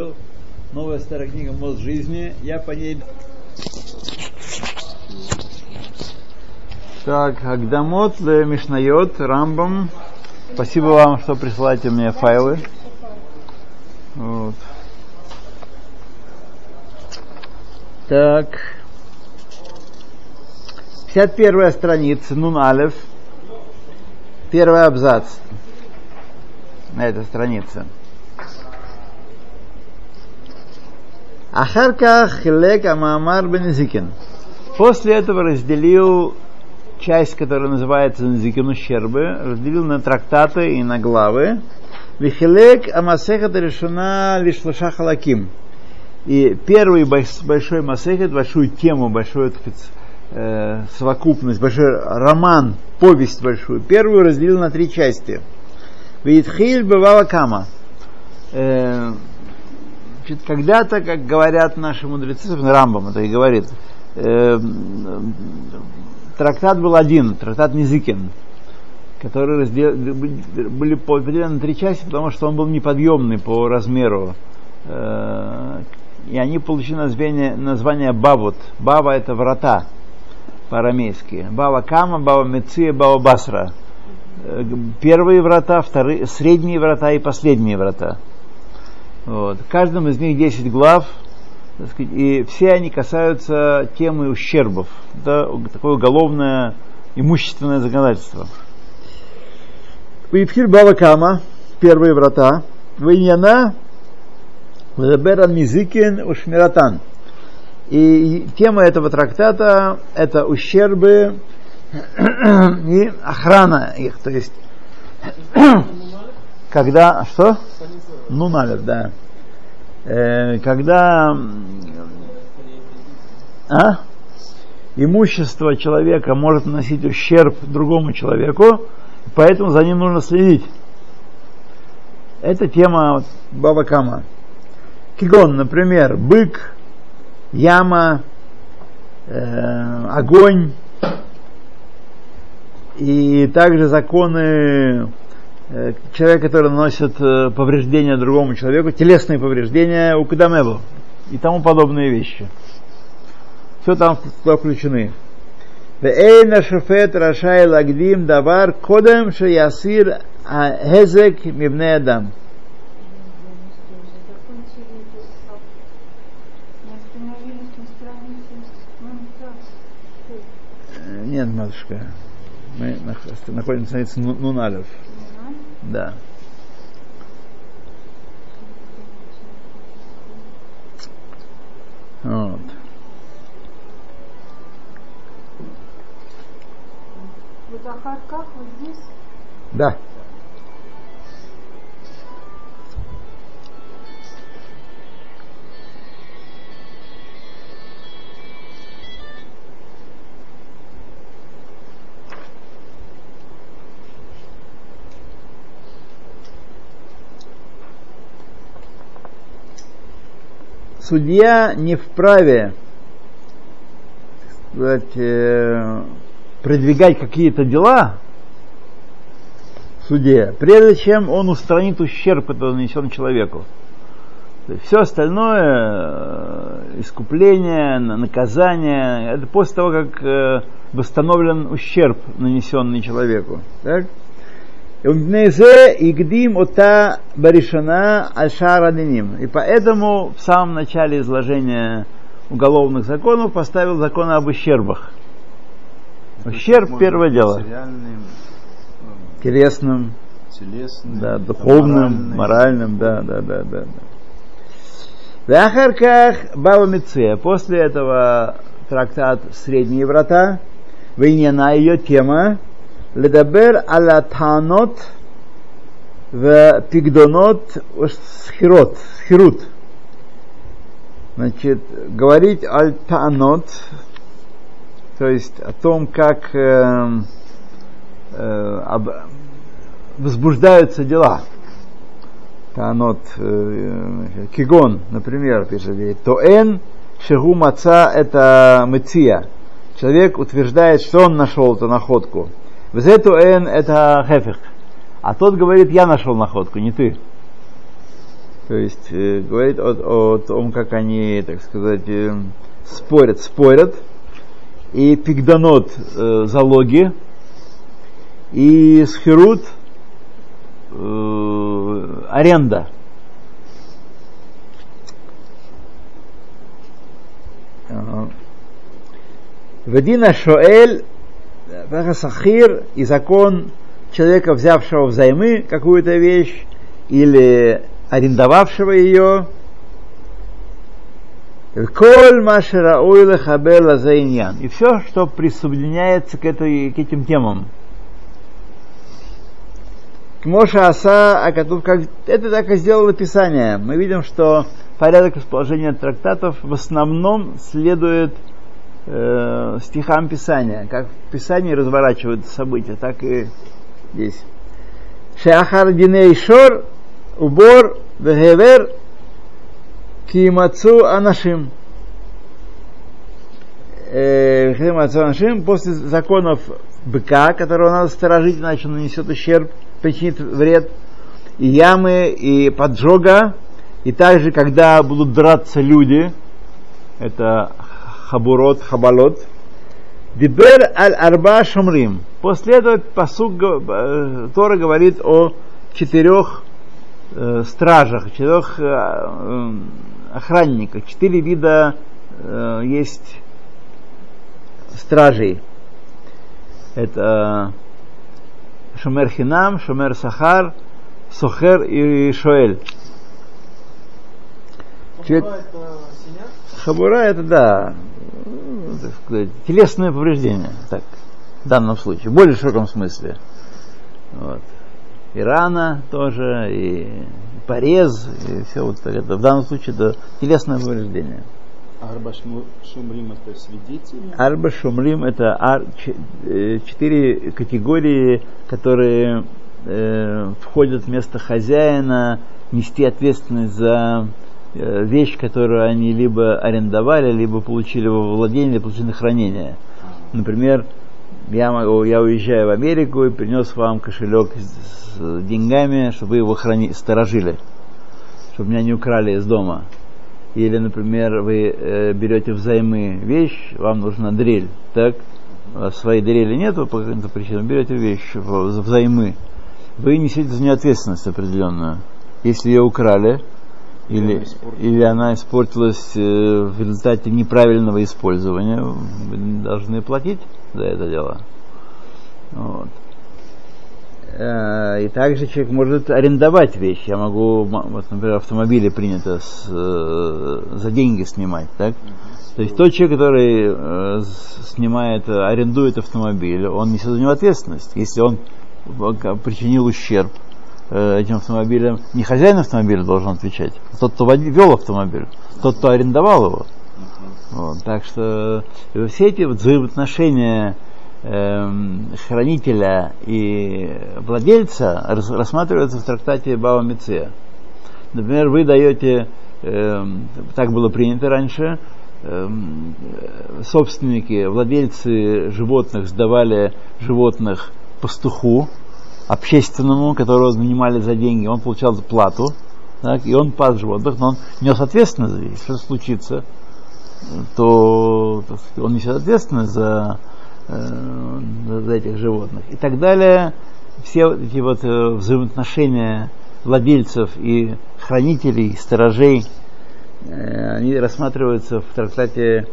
свою, новая старая книга «Мост жизни». Я по ней... Так, Агдамот, Мишнайот, Рамбам. Спасибо вам, что присылаете мне файлы. Вот. Так. 51 страница, Нун Алев. Первый абзац на этой странице. Ахарках хилек амамар бенезикин. После этого разделил часть, которая называется Назикин ущербы, разделил на трактаты и на главы. Вихилек амасехат решена лишь халаким. И первый большой масехет, большую тему, большую э, совокупность, большой роман, повесть большую, первую разделил на три части. Витхиль бывала кама. Э, когда-то, как говорят наши мудрецы, собственно, Рамбам это и говорит, э, трактат был один, трактат Низикин, который раздел, были поделены на три части, потому что он был неподъемный по размеру. Э, и они получили название, название Бавут. Бава это врата по-арамейски. Бава Кама, Бава Меция, Бава Басра. Э, первые врата, вторые, средние врата и последние врата. Вот. В каждом из них 10 глав, сказать, и все они касаются темы ущербов. Это такое уголовное имущественное законодательство. Уипхир Балакама, первые врата, Виньяна, Леберан Мизикин Ушмиратан. И тема этого трактата – это ущербы и охрана их. То есть, когда... Что? Ну, налев, да. Э, когда... А? Имущество человека может наносить ущерб другому человеку, поэтому за ним нужно следить. Это тема Бабакама. Кигон, например, бык, яма, э, огонь, и также законы э, человека, который наносит э, повреждения другому человеку, телесные повреждения у Кадамеву и тому подобные вещи. Все там включены. ואין השופט רשאי להקדים דבר קודם שיסיר ההזק מבני אדם. Нет, матушка. Мы находимся на странице Нуналев. Да. Вот. Вот Ахарках вот здесь? Да. Судья не вправе сказать, э, продвигать какие-то дела в суде, прежде чем он устранит ущерб, который нанесен человеку. Все остальное, э, искупление, наказание, это после того, как э, восстановлен ущерб, нанесенный человеку. Так? Игдим ота баришана аль И поэтому в самом начале изложения уголовных законов поставил закон об ущербах. Ущерб первое дело. Телесным, да, духовным, моральным, да, да, да, да. В Ахарках Баба. После этого трактат Средние врата. Войнена ее тема לדבר על הטענות ופקדונות схирот, схирут. Значит, говорить аль таанот, то есть о том, как э, э, об, возбуждаются дела. Таанот, э, кигон, например, пишет, тоэн шегу маца это меция. Человек утверждает, что он нашел эту находку. Везету эн это хефих. А тот говорит, я нашел находку, не ты. То есть э, говорит о, о том, как они, так сказать, э, спорят, спорят. И пигданот э, залоги, и схерут э, аренда. Вадина Шоэль, Сахир и закон человека, взявшего взаймы какую-то вещь или арендовавшего ее, Коль Машера Ойла Хабела Зайньян. И все, что присоединяется к, этой, к этим темам. Моша Аса, а как это так и сделало Писание. Мы видим, что порядок расположения трактатов в основном следует э, стихам Писания. Как в Писании разворачиваются события, так и здесь. Шеахар Диней Шор, Убор, Вегевер, Кимацу Анашим. Э, Кимацу Анашим, после законов быка, которого надо сторожить, иначе он нанесет ущерб, причинит вред, и ямы, и поджога, и также, когда будут драться люди, это хабурот, хабалот, Дибер аль арба шумрим. После этого посуг э, Тора говорит о четырех э, стражах, четырех э, э, охранниках. Четыре вида э, есть стражей. Это Шумер Хинам, Шумер Сахар, Сохер и Шоэль. Человек... Хабура это да, так сказать, телесное повреждение, так, в данном случае, в более широком смысле. Вот. И рана тоже, и порез, и все вот это. В данном случае это телесное повреждение. Арба Шумрим это свидетели? Арба Шумрим это ар, э, четыре категории, которые э, входят вместо хозяина нести ответственность за вещь, которую они либо арендовали, либо получили во владение, либо получили на хранение. Например, я, могу, я уезжаю в Америку и принес вам кошелек с, с деньгами, чтобы вы его храни, сторожили, чтобы меня не украли из дома. Или, например, вы э, берете взаймы вещь, вам нужна дрель, так? Своей дрели нет по каким-то причинам, берете вещь взаймы. Вы несете за нее ответственность определенную. Если ее украли, или, или она испортилась э, в результате неправильного использования, вы должны платить за это дело. Вот. Э, и также человек может арендовать вещи. Я могу, вот, например, автомобили принято с, э, за деньги снимать, так? То есть тот человек, который снимает, арендует автомобиль, он несет за него ответственность. Если он причинил ущерб, этим автомобилем, не хозяин автомобиля должен отвечать, а тот, кто вел автомобиль, тот, кто арендовал его. Вот, так что э, все эти вот взаимоотношения э, хранителя и владельца рассматриваются в трактате Бава Меция. Например, вы даете, э, так было принято раньше, э, собственники, владельцы животных сдавали животных пастуху, общественному, которого нанимали за деньги, он получал плату, так, и он пас животных, но он нес ответственность, если что случится, то сказать, он несет ответственность за, э, за этих животных. И так далее. Все эти вот э, взаимоотношения владельцев и хранителей, сторожей, э, они рассматриваются в трактате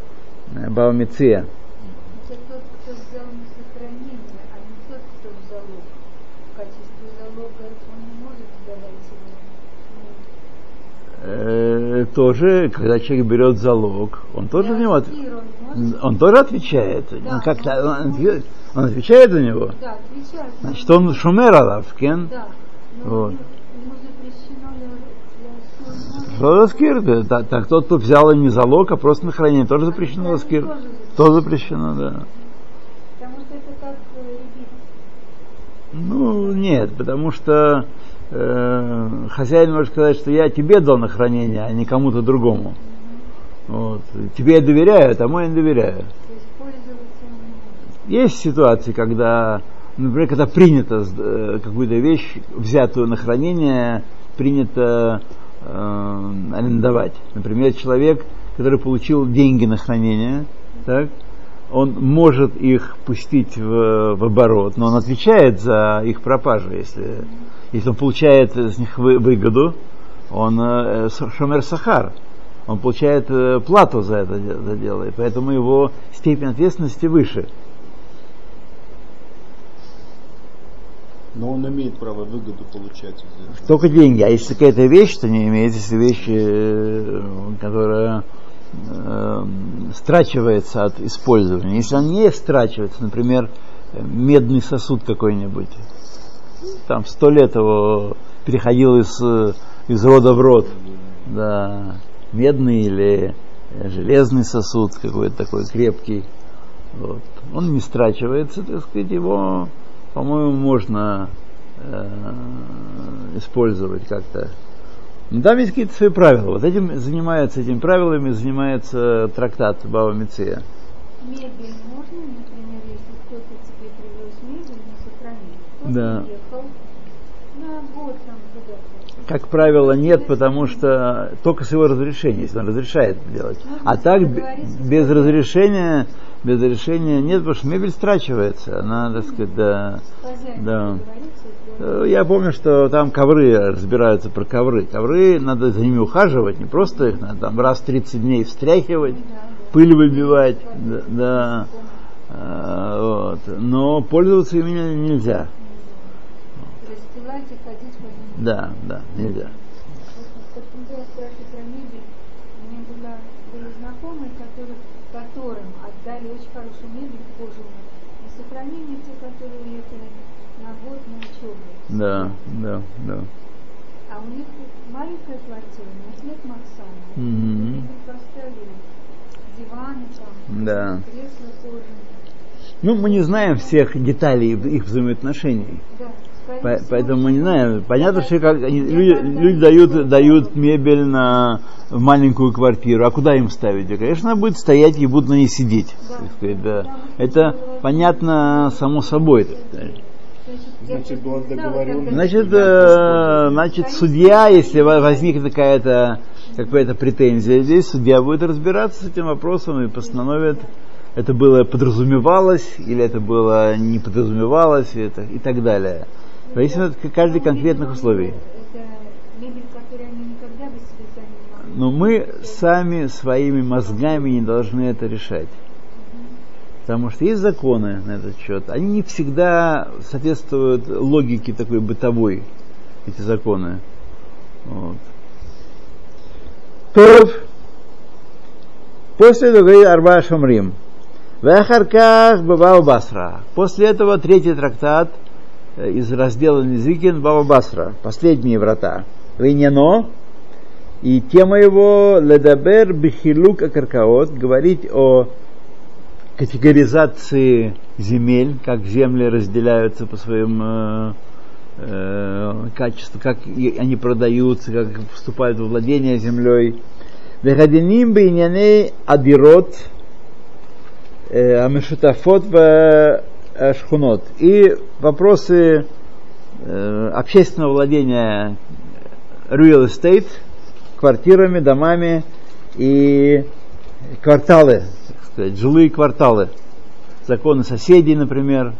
э, Баумиция. э, тоже, когда человек берет залог, он тоже за него от... он тоже отвечает. Да, он, как он, он отвечает за него. Да, отвечает. Значит, он шумер алавкен. Да. Вот. Что ласкир? Так, так тот, кто взял не залог, а просто на хранение, тоже запрещено ласкир. Тоже запрещено, да. Потому что это как э, Ну, нет, потому что э, хозяин может сказать, что я тебе дал на хранение, а не кому-то другому. Вот. Тебе я доверяю, тому я не доверяю. Есть ситуации, когда, например, когда принято э, какую-то вещь, взятую на хранение, принято э, арендовать. Например, человек, который получил деньги на хранение, так, он может их пустить в, в оборот, но он отвечает за их пропажу, если, если он получает с них вы- выгоду, он э, шомер сахар, он получает э, плату за это за дело, и поэтому его степень ответственности выше. Но он имеет право выгоду получать. Только деньги. А если какая-то вещь, то не имеет. Если вещь, э, которая э, страчивается от использования. Если он не страчивается, например, медный сосуд какой-нибудь, там сто лет его переходил из, э, из рода в род. Да, медный или э, железный сосуд какой-то такой крепкий. Вот. Он не страчивается, так сказать, его, по-моему, можно э, использовать как-то. Но там есть какие-то свои правила. Вот этим занимается, этими правилами занимается трактат Меция. Мебель можно, например, если кто-то тебе привез мебель, Да. Как правило, нет, потому что только с его разрешения, если он разрешает делать. А так без разрешения, без разрешения нет, потому что мебель страчивается. Она, так сказать, да, Да. Э, Я помню, что там ковры разбираются про ковры. Ковры надо за ними ухаживать, не просто их надо там раз в 30 дней встряхивать, пыль выбивать, да, да. Э, вот. но пользоваться ими нельзя. И ходить по. Да, да, нельзя. Вот, когда я спрашиваю про мебель, у меня была, были знакомые, которые, которым отдали очень хорошую мебель кожаную на сохранение, те, которые уехали на год на учебу. Да, да, да. А у них маленькая квартира, у них нет Максана. Мгм. Мебель поставили, диваны там, Да. кресла кожаные. Ну, мы не знаем всех деталей их взаимоотношений. Да, По- Поэтому мы не знаем. Понятно, что как они- люди, люди дают, дают мебель на в маленькую квартиру. А куда им ставить? Да, конечно, она будет стоять и будут на ней сидеть. Да. сказать, да. Это понятно само собой. Значит, была договоренность. Значит, э, значит, судья, если во- возникнет какая-то какая-то претензия здесь, судья будет разбираться с этим вопросом и постановит, это было подразумевалось или это было не подразумевалось и, это, и так далее. Зависит от каждых конкретных условий. Но мы сами своими мозгами не должны это решать. Потому что есть законы на этот счет. Они не всегда соответствуют логике такой бытовой, эти законы. Вот. Тов. После этого говорит Арба Шамрим. Вахарках Баба Басра. После этого третий трактат из раздела Низикин Баба Басра. Последние врата. Вейняно. И тема его Ледабер Бихилук Акаркаот. Говорить о категоризации земель, как земли разделяются по своим э, э, качеству, как они продаются, как вступают во владение землей. Вехадиним бейняне адирот э, амешутафот в шхунот. И вопросы э, общественного владения real estate, квартирами, домами и кварталы, сказать, жилые кварталы. Законы соседей, например,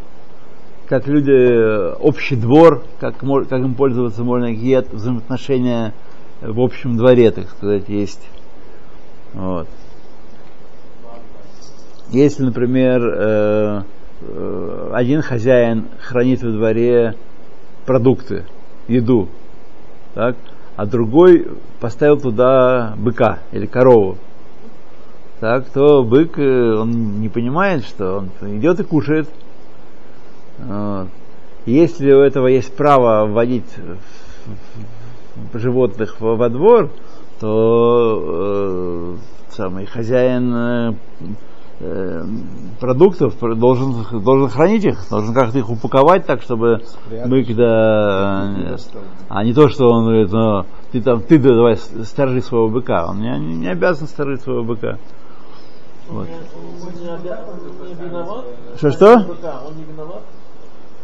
как люди, э, общий двор, как, как им пользоваться можно, какие от- взаимоотношения в общем дворе, так сказать, есть. Вот. Если, например, э, э, один хозяин хранит во дворе продукты, еду, так, а другой поставил туда быка или корову, так, то бык, э, он не понимает, что он идет и кушает. Вот. Если у этого есть право вводить животных во, во двор, то э, самый хозяин э, э, продуктов должен, должен хранить их, должен как-то их упаковать так, чтобы Спрятать. бык, да, Не э, а не то, что он говорит, ну, ты там, ты давай сторожи своего быка. Он не, не обязан сторожить своего быка. Вот. Он не, обя- он не виноват? Что-что? Быка, Он не виноват?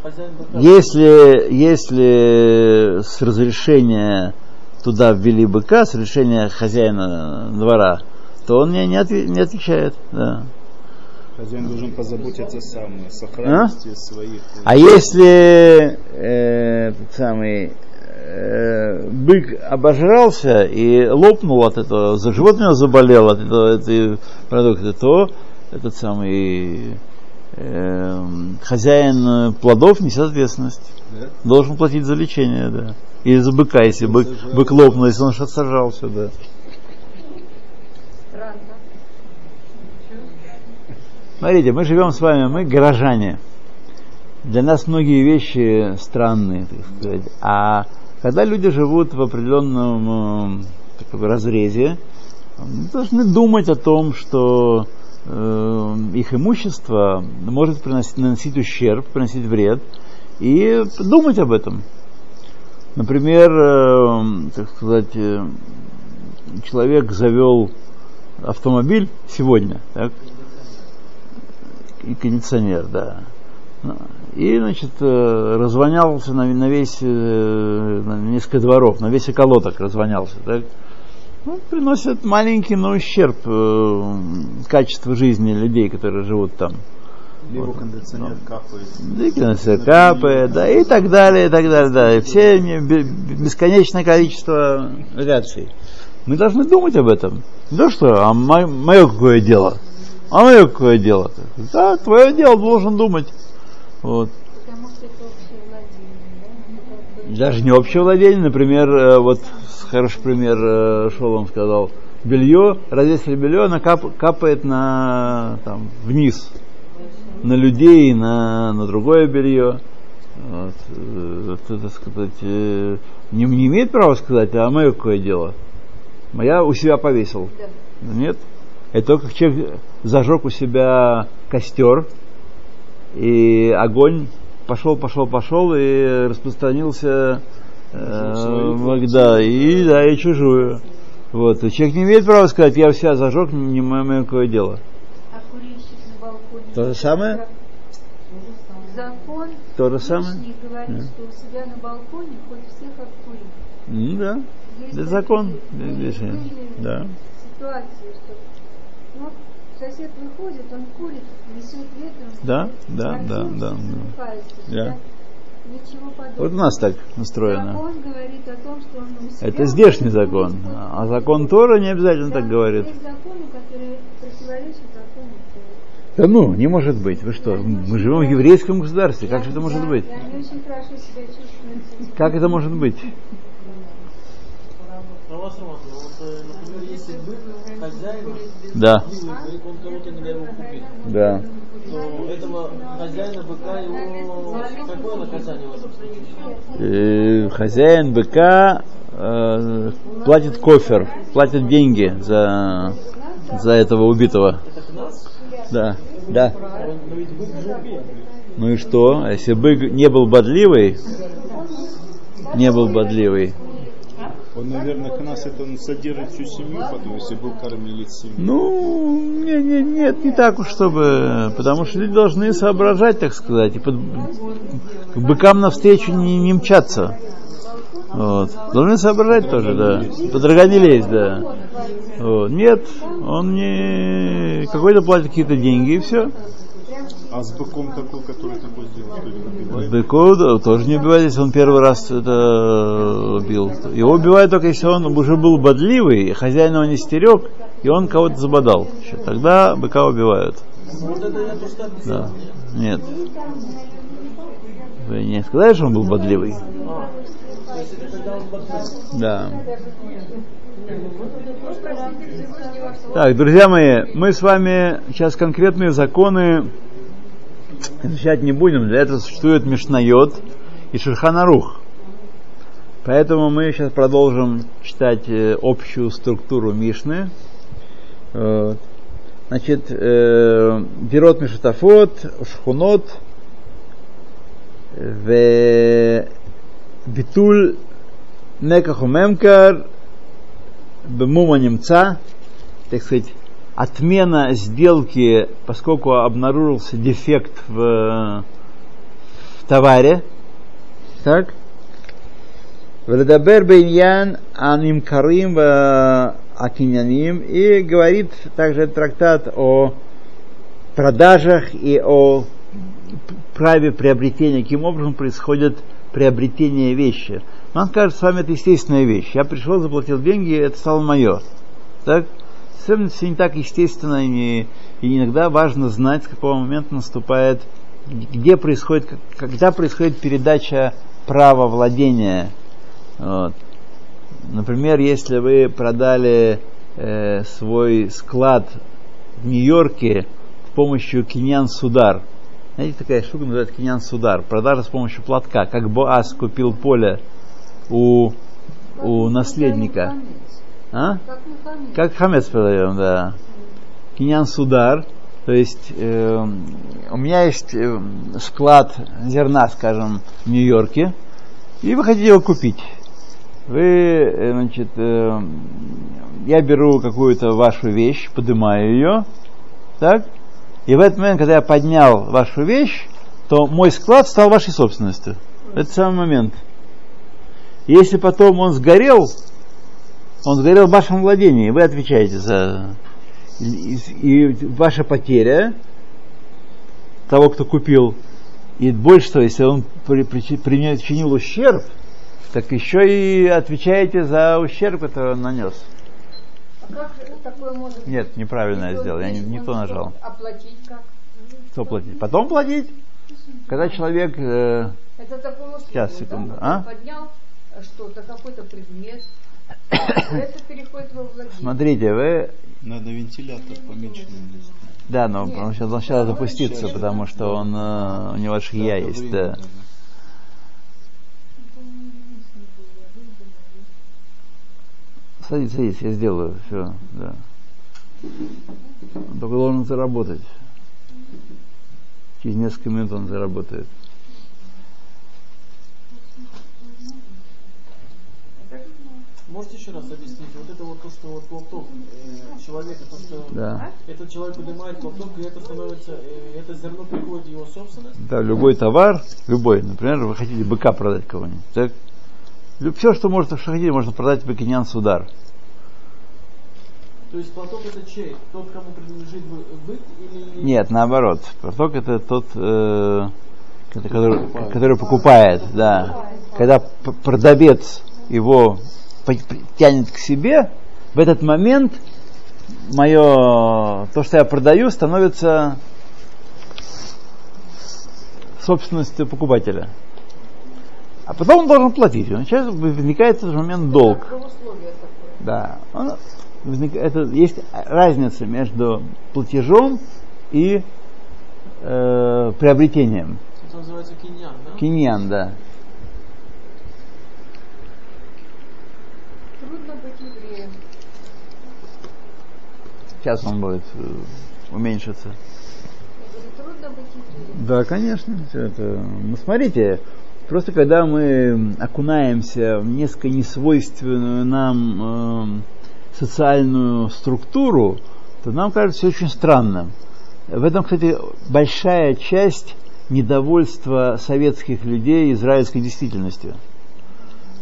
Хозяин быка? Если, если с разрешения туда ввели быка с решения хозяина двора, то он не, не, отве- не отвечает. Да. Хозяин должен позаботиться сам о сохранности своих. э, А если э, самый э, бык обожрался и лопнул от этого, за- живот у него заболел от этого, этой продукта, то этот самый э, хозяин плодов несет ответственность. Да? Должен платить за лечение, да. Или за быка, если бык, бык лопнул, если он что сажался, да. Странно. Смотрите, мы живем с вами, мы горожане. Для нас многие вещи странные, так сказать. А когда люди живут в определенном э, таком разрезе, должны думать о том, что э, их имущество может приносить, наносить ущерб, приносить вред, и думать об этом. Например, э, так сказать, э, человек завел автомобиль сегодня, так, и кондиционер, да. Ну, И, значит, э, развонялся на, на весь, э, на несколько дворов, на весь околоток развонялся, так. Ну, приносит маленький, но ущерб э, качеству жизни людей, которые живут там. Либо кондиционер капает. Да, и кондиционер капает, да, и так далее, и так далее, да. И все не- бе- бесконечное количество вариаций. Мы должны думать об этом. Да что, а мое какое дело? А мое какое дело? Да, твое дело должен думать. Вот. Потому что это общее владение, да? Ну, как бы- Даже не общее владение, например, э, вот хороший пример э, Шолом сказал. Белье, развесили белье, оно кап- капает на, там, вниз, на людей, на, на другое белье. Вот, э, это, сказать, э, не, не имеет права сказать, а мое какое дело? Я у себя повесил. Да. Нет. Это только как человек зажег у себя костер, и огонь пошел, пошел, пошел и распространился э, да, и, да, и чужую. Вот. И человек не имеет права сказать, я у себя зажег, не мое какое дело. А курильщик на балконе. То же самое? Закон То же самое? Всевышний говорит, Да. что у себя на балконе хоть всех обкури. Ну, да. Есть Это закон. решение. Да. ситуации, что ну, сосед выходит, он курит, несет ветром. Да, да, да, да, да. Вот у нас так устроено. Закон говорит о том, что он себя Это здешний закон. А закон Тора не обязательно Да, так говорит. Есть законы, которые противоречат закону. Да ну, не может быть. Вы что? Мы живем в еврейском государстве. Как же это может быть? Как это может быть? У вас, Роман, вот, например, если бык хозяин, Да, он кого-то его да. то этого хозяина быка его какое наказание у вас обстоит? Хозяин быка э, платит кофер, платит деньги за, за этого убитого. Да, да. Ну и что? А Если бык не был бодливый, не был бодливый, Он, наверное, к нас это содержит всю семью, потом, если был кормилец семьи. Ну, не, не, нет, не так уж, чтобы... Потому что люди должны соображать, так сказать, и под, к быкам навстречу не, не мчаться. Вот. Должны соображать тоже, да. Под рога не лезть, да. Вот. Нет, он не... Какой-то платит какие-то деньги, и все. А с быком такой, который такой сделал, что ли, убивает? Тоже не убивает, если он первый раз это убил. Его убивают только если он уже был бодливый, хозяин его не стерег, и он кого-то забодал. Тогда быка убивают. Да. Нет. Вы не сказали, что он был бодливый? Да. Так, друзья мои, мы с вами сейчас конкретные законы изучать не будем. Для этого существует Мишнайот и Шерханарух. Поэтому мы сейчас продолжим читать э, общую структуру Мишны. Вот. Значит, э, Дирот Мишатафот, Шхунот, в Битуль Некаху Мемкар, Бемума немца, так сказать, отмена сделки, поскольку обнаружился дефект в, в товаре, так, Владабер Бейньян Аним Карим Акиняним и говорит также трактат о продажах и о праве приобретения, каким образом происходит приобретение вещи. Нам кажется, с вами это естественная вещь. Я пришел, заплатил деньги, это стало мое. Так? Все не так естественно, и, и иногда важно знать, с какого момента наступает, где происходит, когда происходит передача права владения. Вот. Например, если вы продали э, свой склад в Нью-Йорке с помощью Киньян Судар. Знаете, такая штука называется Киньян Судар. Продажа с помощью платка. Как Боас купил поле у, у наследника. А? Как хамец продаем, да. Киньян Судар. То есть э, у меня есть э, склад зерна, скажем, в Нью-Йорке, и вы хотите его купить. Вы, э, значит, э, я беру какую-то вашу вещь, поднимаю ее, так, и в этот момент, когда я поднял вашу вещь, то мой склад стал вашей собственностью. Это самый момент. Если потом он сгорел, он сгорел в вашем владении, вы отвечаете за... И, и ваша потеря того, кто купил, и больше того, если он при, при, причинил ущерб, так еще и отвечаете за ущерб, который он нанес. А как такое может Нет, неправильно я сделал, я не, не то нажал. Оплатить как? Что платить? Потом платить. Когда человек... Э, Это такое условие, Сейчас, секунду, да? а? Поднял что-то, какой-то предмет, это переходит во владение. смотрите, вы... Надо вентилятор поменьше. Да, но он сейчас, он сейчас запустится, потому что он, э, у него шия Это есть, да. Садись, садись, я сделаю, все, да. Он только должен заработать. Через несколько минут он заработает. Можете еще раз объяснить? Вот это вот то, что вот платок э, человека, то, что Да. этот человек поднимает платок, и это становится, э, это зерно приходит в его собственность. Да, любой товар, любой, например, вы хотите быка продать кого-нибудь, так? Все, что можно, что хотите, можно продать быкинян судар. То есть платок это чей? Тот, кому принадлежит бы- бык или... Нет, наоборот. Платок это тот, э, который, покупает. который покупает, да. Когда продавец его тянет к себе, в этот момент мое, то, что я продаю, становится собственностью покупателя. А потом он должен платить. И Сейчас возникает в этот момент долг. Да. Он возник- это, есть разница между платежом и э, приобретением. Это называется киньян, да? Киньян, да. Трудно быть евреем. Сейчас он будет э, уменьшиться. Да, конечно. Это. Ну, смотрите, просто когда мы окунаемся в несколько несвойственную нам эм, социальную структуру, то нам кажется все очень странным. В этом, кстати, большая часть недовольства советских людей израильской действительностью.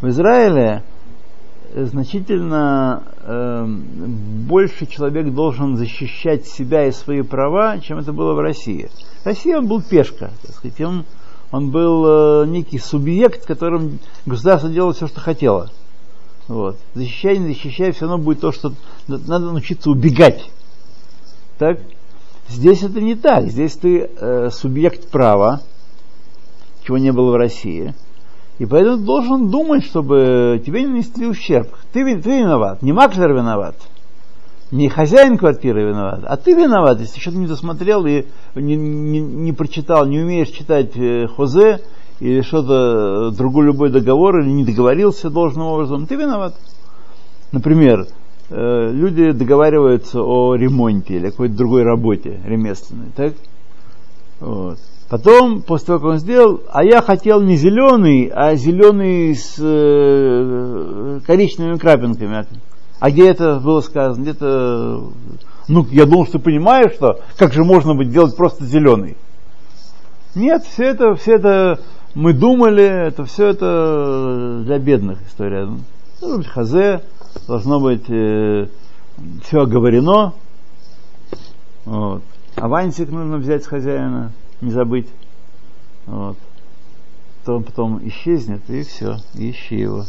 В Израиле э, значительно эм, больше человек должен защищать себя и свои права, чем это было в России. В России он был пешка, так сказать, он, он был э, некий субъект, которым государство делало все, что хотело. Вот. Защищай, не защищай, все равно будет то, что надо научиться убегать. Так? Здесь это не так. Здесь ты э, субъект права, чего не было в России. И поэтому ты должен думать, чтобы тебе не нанесли ущерб. Ты, ты виноват, не Маклер виноват, не хозяин квартиры виноват, а ты виноват, если что-то не досмотрел и не, не- не прочитал, не умеешь читать э, хозе или что-то, э, другой любой договор, или не договорился должным образом, ты виноват. Например, э, люди договариваются о ремонте или какой-то другой работе ремесленной, так? Вот. Потом, после того, как он сделал, а я хотел не зеленый, а зеленый с э, коричневыми крапинками. А где это было сказано? Где-то, ну, я думал, что понимаешь, что как же можно быть делать просто зеленый. Нет, все это, все это мы думали, это все это для бедных история. Ну, хазе, должно быть э, все оговорено. Вот. Авансик нужно взять с хозяина, не забыть. Вот. То он потом исчезнет, и все, ищи его.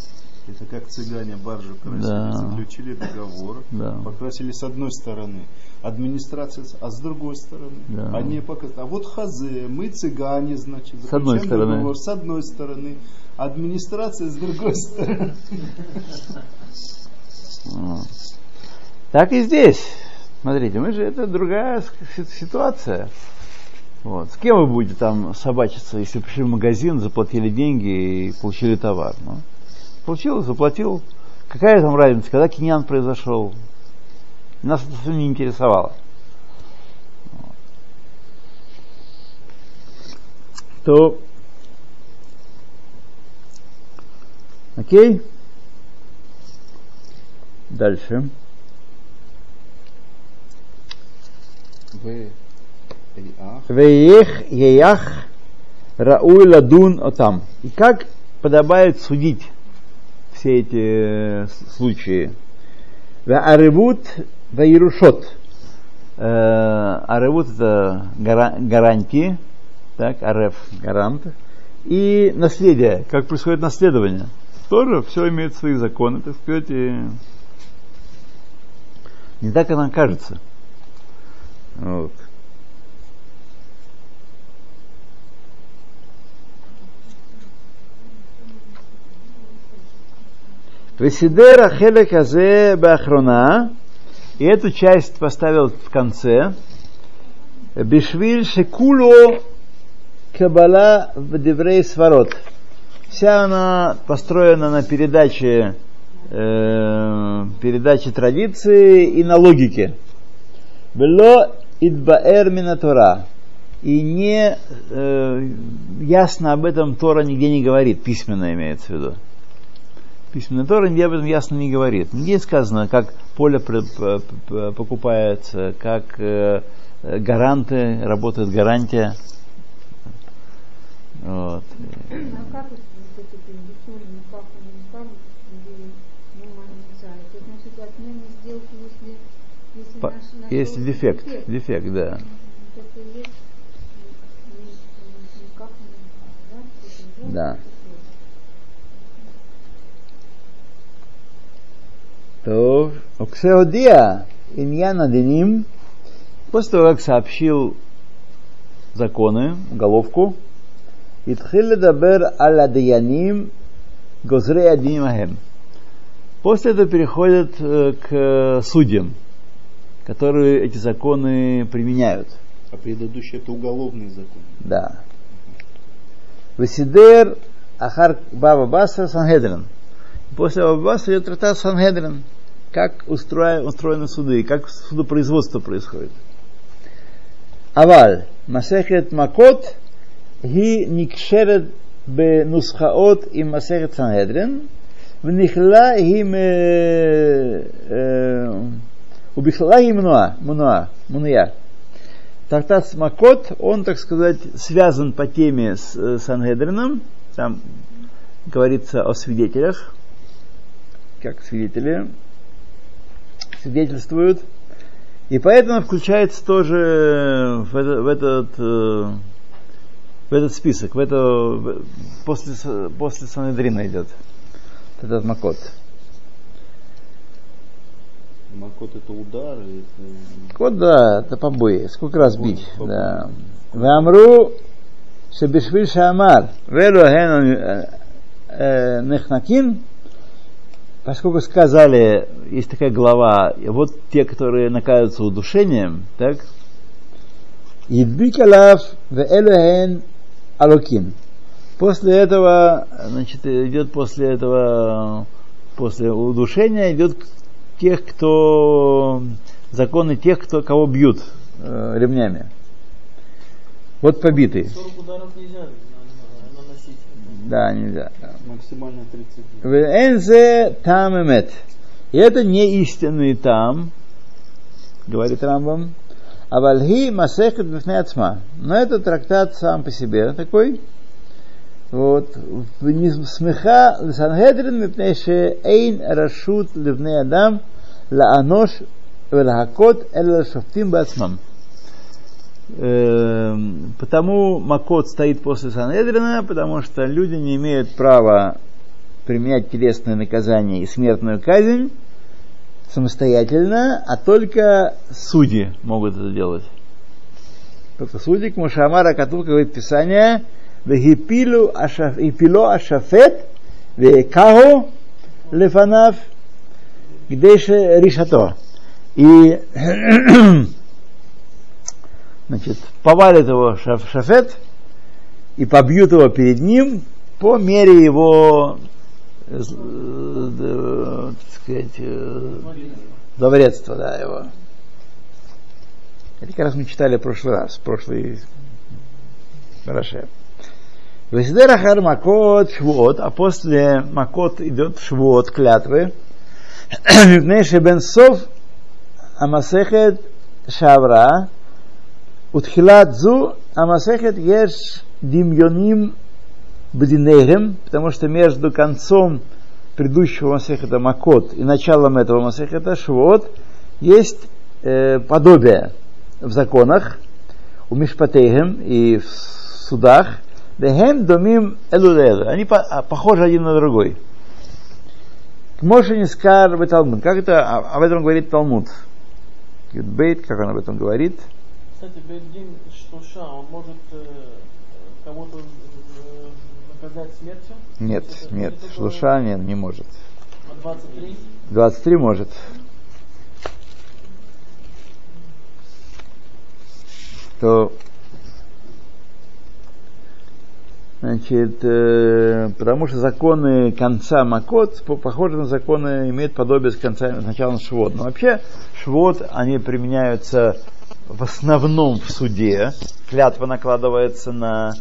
Это как цыгане баржу красили, Да. заключили договор, Да. покрасили с одной стороны, администрация, а с другой стороны. Да. Они показывают, а вот хазе, мы цыгане, значит, С одной заключаем стороны. договор с одной стороны, администрация с другой стороны. Так и здесь. Смотрите, мы же это другая ситуация. Вот. С кем вы будете там собачиться, если пришли в магазин, заплатили деньги и получили товар? Ну, получил, заплатил. Какая там разница, когда киньян произошел? Нас это все не интересовало. То Окей? Дальше. Вы, Веех еях рауй ладун отам. И как подобает судить все эти э, случаи? Аревут ваирушот. Аревут это гара- гарантии, так, арев гарант. И наследие, как происходит наследование. Тоже все имеет свои законы, так сказать, и не так, как нам кажется. Вот. Весидера хелек азе бахрона. И эту часть поставил в конце. Бишвиль шекуло кабала в деврей сварот. Вся она построена на передаче, э, передаче традиции и на логике. Бело идбаэр минатора. И не э, ясно об этом Тора нигде не говорит, письменно имеется в виду. Письменная Тора нигде об этом ясно не говорит. Нигде сказано, как поле покупается, как э, гаранты, работает гарантия. Вот. А как вот эти кредиторы, ну как они не скажут, где нормально нельзя? Это значит отмена сделки, если, если По- наш, наш Есть должен дефект, дефект. дефект, да. Вот это и есть ни- ни- никак не да? Это уже Да. такое. То, Оксеодия, Иньяна Деним, после того, как сообщил законы, уголовку, Итхил дабер аля даяним гозре адиним ахем. После этого переходит э, к судьям, которые эти законы применяют. а предыдущий это уголовный закон. Да. Весидер Ахар Баба Баса Санхедрин. После Аббаса идет трактат Сангедрин, как устроены, суды, как судопроизводство происходит. Аваль, Масехет Макот, Ги Никшерет Бенусхаот и Масехет Сангедрин, в Нихла Ги э, Убихла Ги Мнуа, Мнуа, Мнуя. Трактат Макот, он, так сказать, связан по теме с э, Сангедрином, там говорится о свидетелях, как свидетели, свидетельствуют. И поэтому включается тоже в, это, в этот э, в этот список, в это после после Санедрина идет этот макот. Макот это удар? Это... Кот, да, это побои. Сколько раз побои, бить? Побои. Да. Вамру Шабишвиль Шамар. Велу э, э, Нехнакин поскольку сказали, есть такая глава, вот те, которые наказываются удушением, так, Идбик алав веэлу хен алоким. После этого, значит, идет после этого, после удушения идет к тех, кто законы тех, кто кого бьют э, ремнями. Вот побитый. 40 ударов нельзя. Да, нельзя. максимально 30 дней. Энзе там эмет. И это не истинный там, говорит Рамбам. А вальхи масехет бифнецма. Но это трактат сам по себе такой. Вот. Смеха Сангедрин мипнейше эйн рашут ливней адам лаанош велахакот эла шофтим бацмам. Эм, Потому Макот стоит после Санедрина, потому что люди не имеют права применять телесное наказание и смертную казнь самостоятельно, а только судьи могут это делать. Только судьи, к Мушамара Катур говорит Писание, Вегипилу ашафет, векаху лефанав, гдейше ришато. И значит, повалит его шаф, шафет и побьют его перед ним по мере его э, э, так сказать, э, зловредства, да, его. Это как раз мы читали в прошлый раз, в прошлый Раше. Вездер ахар макот швуот, а после макот идет швуот, клятвы. Мипнейши бен сов амасехет шавра, утхилат зу амасехет еш димьоним бдинейхем, потому что между концом предыдущего Масехета Макот и началом этого Масехета Швот есть э, подобие в законах, у Мишпатейхем и в судах, Дехем домим элулер. Они а, похожи один на другой. Моше Нискар в Талмуд. Как это, а, об этом говорит Талмуд? Бейт, как он об этом говорит? Кстати, Бейдин Штуша, он может э, кого-то э, наказать смертью? Нет, Это- нет, это Шлуша нет, не может. А 23? 23 может. То Значит, э, потому что законы конца Макот по- похожи на законы, имеют подобие с конца, с началом Швот. Но вообще Швот, они применяются в основном в суде. Клятва накладывается на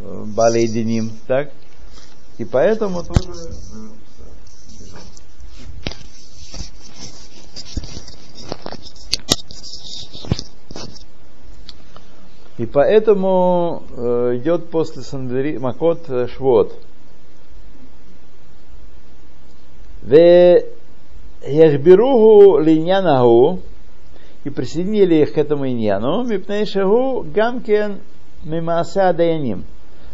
э, Балейдиним, так? И поэтому тоже И поэтому э, идет после Сандери, Макот э, Швот. Ве Яхбиругу линьянаху и присоединили их к этому иньяну, мипней шагу гамкен мимаса даяним.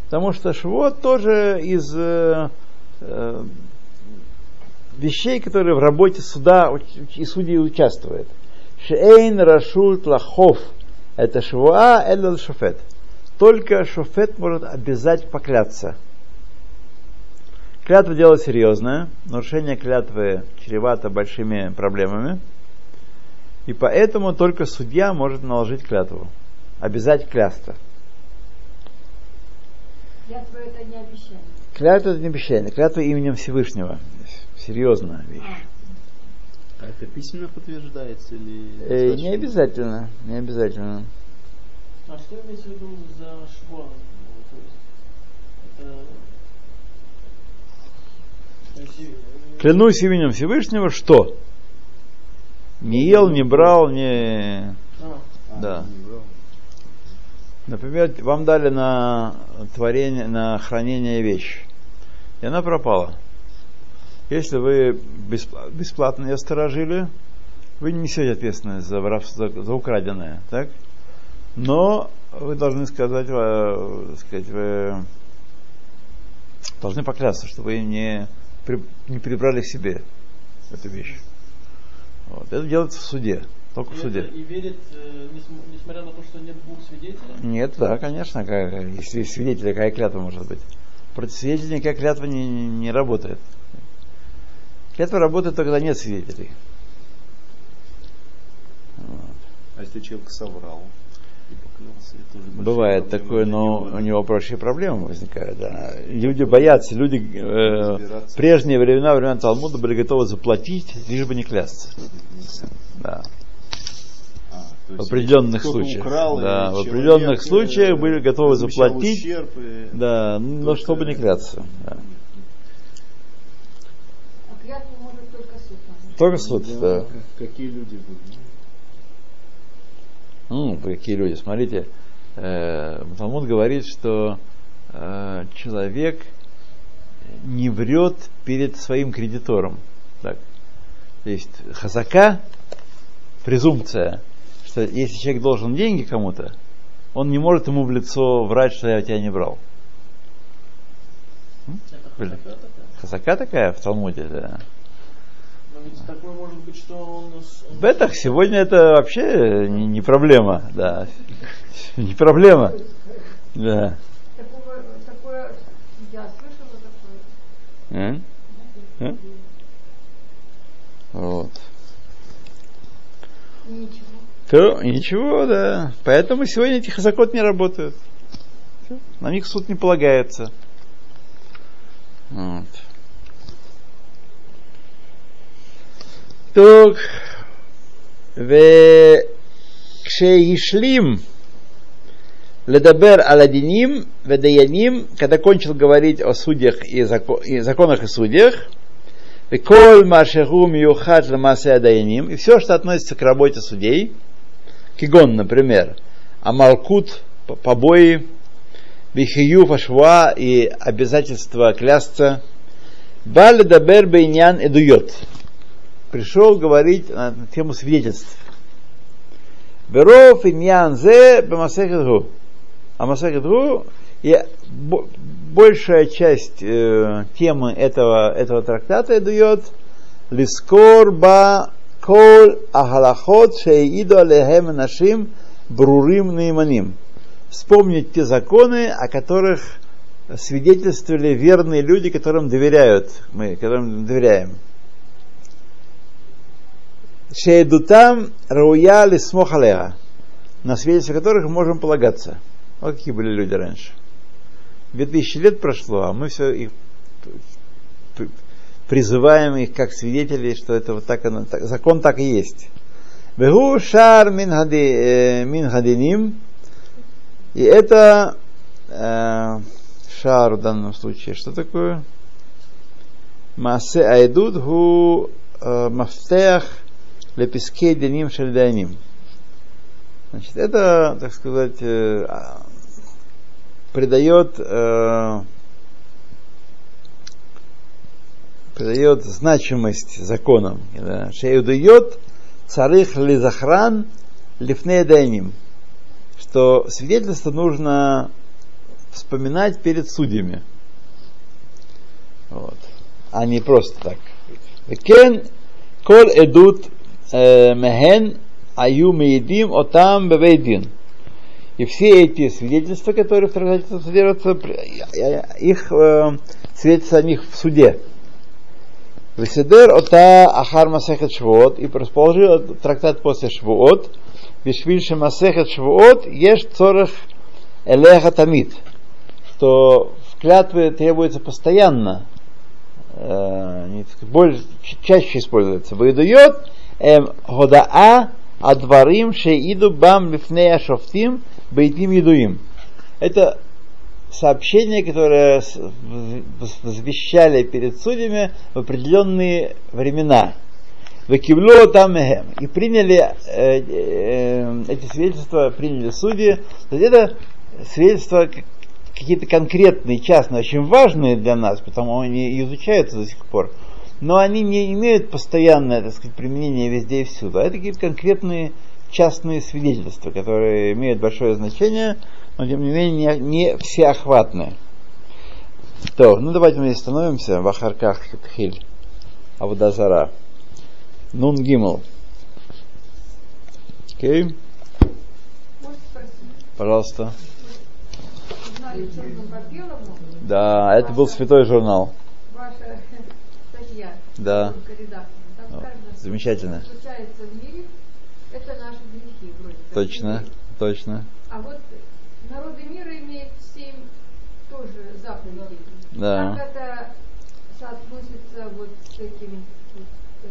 Потому что швот тоже из э, э, вещей, которые в работе суда и судей участвуют. Шейн рашут лахов. Это швуа эль шофет. Только шофет может обязать покляться. Клятва дело серьезное. Нарушение клятвы чревато большими проблемами. И поэтому только судья может наложить клятву. Обязать клясться. Клятва это не обещание. Клятва это не обещание. Клятва именем Всевышнего. Серьезная вещь. А это письменно подтверждается или... Э, не обязательно. Не обязательно. А что имеется в виду за швон? То есть, это... Клянусь именем Всевышнего, что? Не ел, не брал, не... а, А, Да. не брал. Например, вам дали на творение, на хранение вещь, и она пропала. Если вы бесп- бесплатно ее сторожили, вы не несете ответственность за, воровство- за, за украденное, так? Но вы должны сказать, э, сказать, вы должны поклясться, что вы не, при- не прибрали к себе эту вещь. Вот. Это делается в суде, только в и суде. это- И верит, э, несм- несмотря на то, что нет двух свидетелей? Нет, да, конечно, как, если есть свидетели, какая клятва может быть. Против свидетелей никакая клятва не, не, не работает. Клятва работает только когда нет свидетелей. Вот. А если человек соврал Бывает такое, но у него большие проблемы возникают. да. Люди боятся, люди э, в прежние времена, времена Талмуда были готовы заплатить, лишь бы не клясться. Да. А, В определенных случаях. украл, да, в определенных э, случаях были готовы заплатить. ущерб, и- Да, но чтобы не клясться. да. А клятву может только суд. Только суд, Да, да. Какие люди были? Ну, какие люди, смотрите, э, Талмуд говорит, что э, человек не врет перед своим кредитором. Так. То есть хазака, презумпция, что если человек должен деньги кому-то, он не может ему в лицо врать, что я тебя не брал. Хазака такая в Талмуде, да. Ведь такое может быть, что он... Бетах сегодня это вообще не, не проблема, да. Не проблема. Да. Такого, такое, я слышала такое. А? А? Вот. Ничего. То ничего, да. Поэтому сегодня эти хазакот не работают. На них суд не полагается. Вот. Так. וכשהשלים לדבר על הדינים ודיינים, когда кончил говорить о судьях и, зако- и законах и судьях, וכל מה שהוא מיוחד למעשה הדיינים, и все, что относится к работе судей, кигон, например, амалкут, п- побои, бихию фашва и обязательство клясться, бали дабер бейнян эдует. Пришел говорить на тему свидетельств. Беров иньян зе бамасехет гу. А масехет гу и бо- большая часть э, темы этого, этого трактата дает лискор ба кол ахалахот шеиду алехем нашим брурим наиманим. Вспомнить те законы, о которых свидетельствовали верные люди, которым доверяют, мы, которым доверяем. Шейдутам рауя лисмохалеха, на свидетельство которых можем полагаться. Вот какие были люди раньше. Две тысячи лет прошло, а мы все их призываем их как свидетелей, что это вот так, оно, так- закон так и есть. Бегу шар мин хади- э. И это э, шар в данном случае. Что такое? Масе айдуд ху э, мафтех леписке диним шельдайним. Значит, это, так сказать, э, а, придает э, придает значимость законам. Шеюдует царых лизахран лифней дайним. Что свидетельство нужно вспоминать перед судьями. Вот. А не просто так. Кен кол эдут э, мехен аю меедим отам бевейдин. И все эти свидетельства, которые в трактате содержатся, их э, свидетельства о них в суде. Веседер ота ахар масехет швуот и расположил трактат после швуот. Вишвильше масехет швуот ешь цорах элеха тамид. Что в клятве требуется постоянно, э, больше, чаще используется. Выдует эм годаа адварим шеиду бам лифнея шофтим бейтим едуим. Это сообщения, которые возвещали перед судьями в определенные времена. Векивло там. И приняли э, э, эти свидетельства, приняли судьи. То есть это свидетельства какие-то конкретные, частные, очень важные для нас, потому они изучаются до сих пор. Но они не имеют постоянное, так сказать, применение везде и всюду. А это какие-то конкретные частные свидетельства, которые имеют большое значение, но тем не менее не, не всеохватные. То, ну давайте мы здесь становимся в Ахарках Хиль, Авдазара. Нун Гимл. Окей, пожалуйста. Да, это был святой журнал. Да. замечательно. мире, грехи вроде. Точно, точно. А вот народы мира имеют семь тоже заповедей. Да. Как это соотносится вот с этим? вот, э,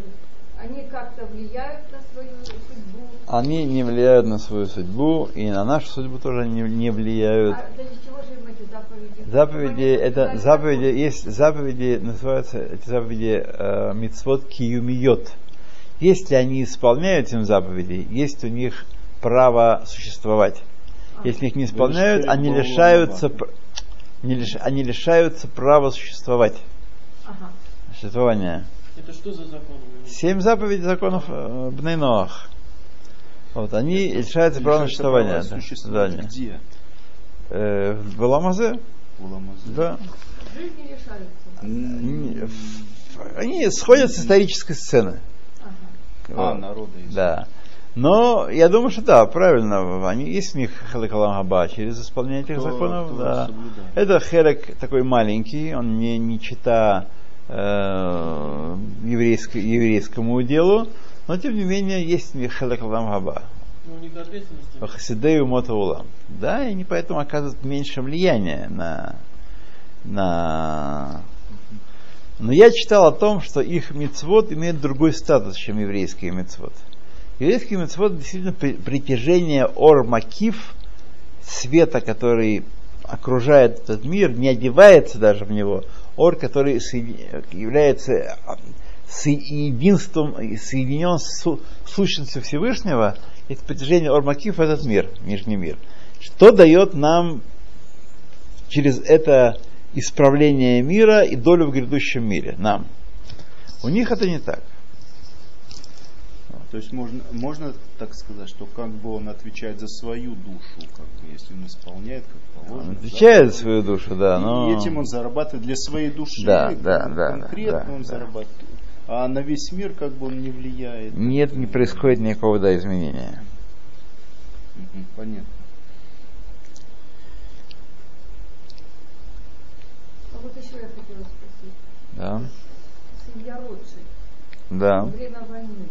они как-то влияют на свою судьбу? Они не влияют на свою судьбу, и на нашу судьбу тоже не, не влияют. А для чего же им эти заповеди? Заповеди, это заповеди, есть заповеди, называются эти заповеди э, мицвот киюмиот. Если они исполняют этим заповеди, есть у них право существовать. Если их не исполняют, они лишаются, Не лиш- они лишаются права существовать. Ага. Существования. Это что за закон? Семь заповедей законов э, Бнейноах. Вот, они лишаются права на существования. да. не. где? Э, в Баламазе, В да. Жизни решаются. Не, в- Они сходят с исторической сцены. Ага. А, Вот. народа есть. Да. Но я думаю, что да, правильно. Они есть у них халакалам хаба через исполнение этих Кто- законов. кто да. соблюдает. Это херек такой маленький, он не, не чита э, еврейско- еврейскому делу, но тем не менее есть у них халакалам хаба. Ну. Хасидею Мотаулам. Да, и они поэтому оказывают меньше влияния на, на... Но я читал о том, что их мецвод имеет другой статус, чем еврейские мецвод. Еврейский мецвод действительно при- притяжение ор макив, света, который окружает этот мир, не одевается даже в него. Ор, который является а, соединством, соединен с су- сущностью Всевышнего, это притяжение Ормакив в этот мир, нижний мир. Что дает нам через это исправление мира и долю в грядущем мире? Нам. У них это не так. То есть можно, можно так сказать, что как бы он отвечает за свою душу, как бы, если он исполняет как Он положено. отвечает да, за свою душу, да, и но... этим он зарабатывает для своей души. Да, да, да, конкретно да, он да. зарабатывает. А на весь мир как бы он не влияет. Нет, не происходит никакого да, изменения. Понятно. А вот еще я хотела спросить. Да, Семья Ротшильд да. время войны